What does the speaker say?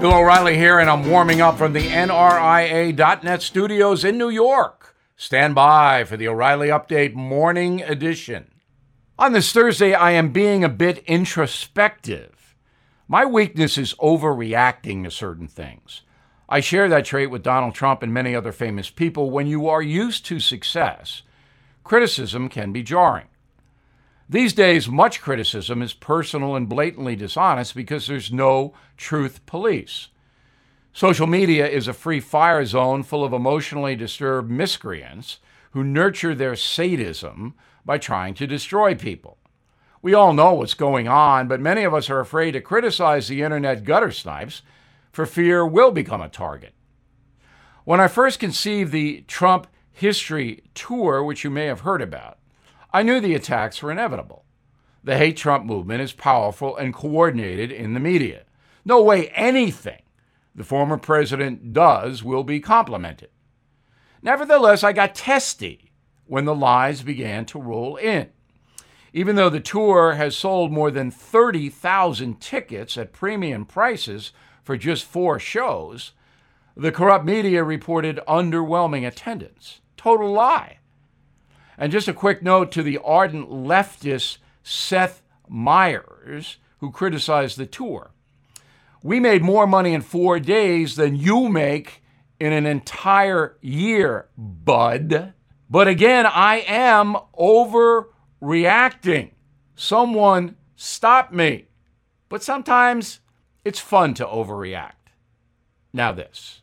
Bill O'Reilly here, and I'm warming up from the NRIA.net studios in New York. Stand by for the O'Reilly Update Morning Edition. On this Thursday, I am being a bit introspective. My weakness is overreacting to certain things. I share that trait with Donald Trump and many other famous people. When you are used to success, criticism can be jarring. These days, much criticism is personal and blatantly dishonest because there's no truth police. Social media is a free fire zone full of emotionally disturbed miscreants who nurture their sadism by trying to destroy people. We all know what's going on, but many of us are afraid to criticize the internet gutter snipes for fear we'll become a target. When I first conceived the Trump History Tour, which you may have heard about, I knew the attacks were inevitable. The hate Trump movement is powerful and coordinated in the media. No way anything the former president does will be complimented. Nevertheless, I got testy when the lies began to roll in. Even though the tour has sold more than 30,000 tickets at premium prices for just four shows, the corrupt media reported underwhelming attendance. Total lie. And just a quick note to the ardent leftist Seth Meyers, who criticized the tour. We made more money in four days than you make in an entire year, bud. But again, I am overreacting. Someone stop me. But sometimes it's fun to overreact. Now, this.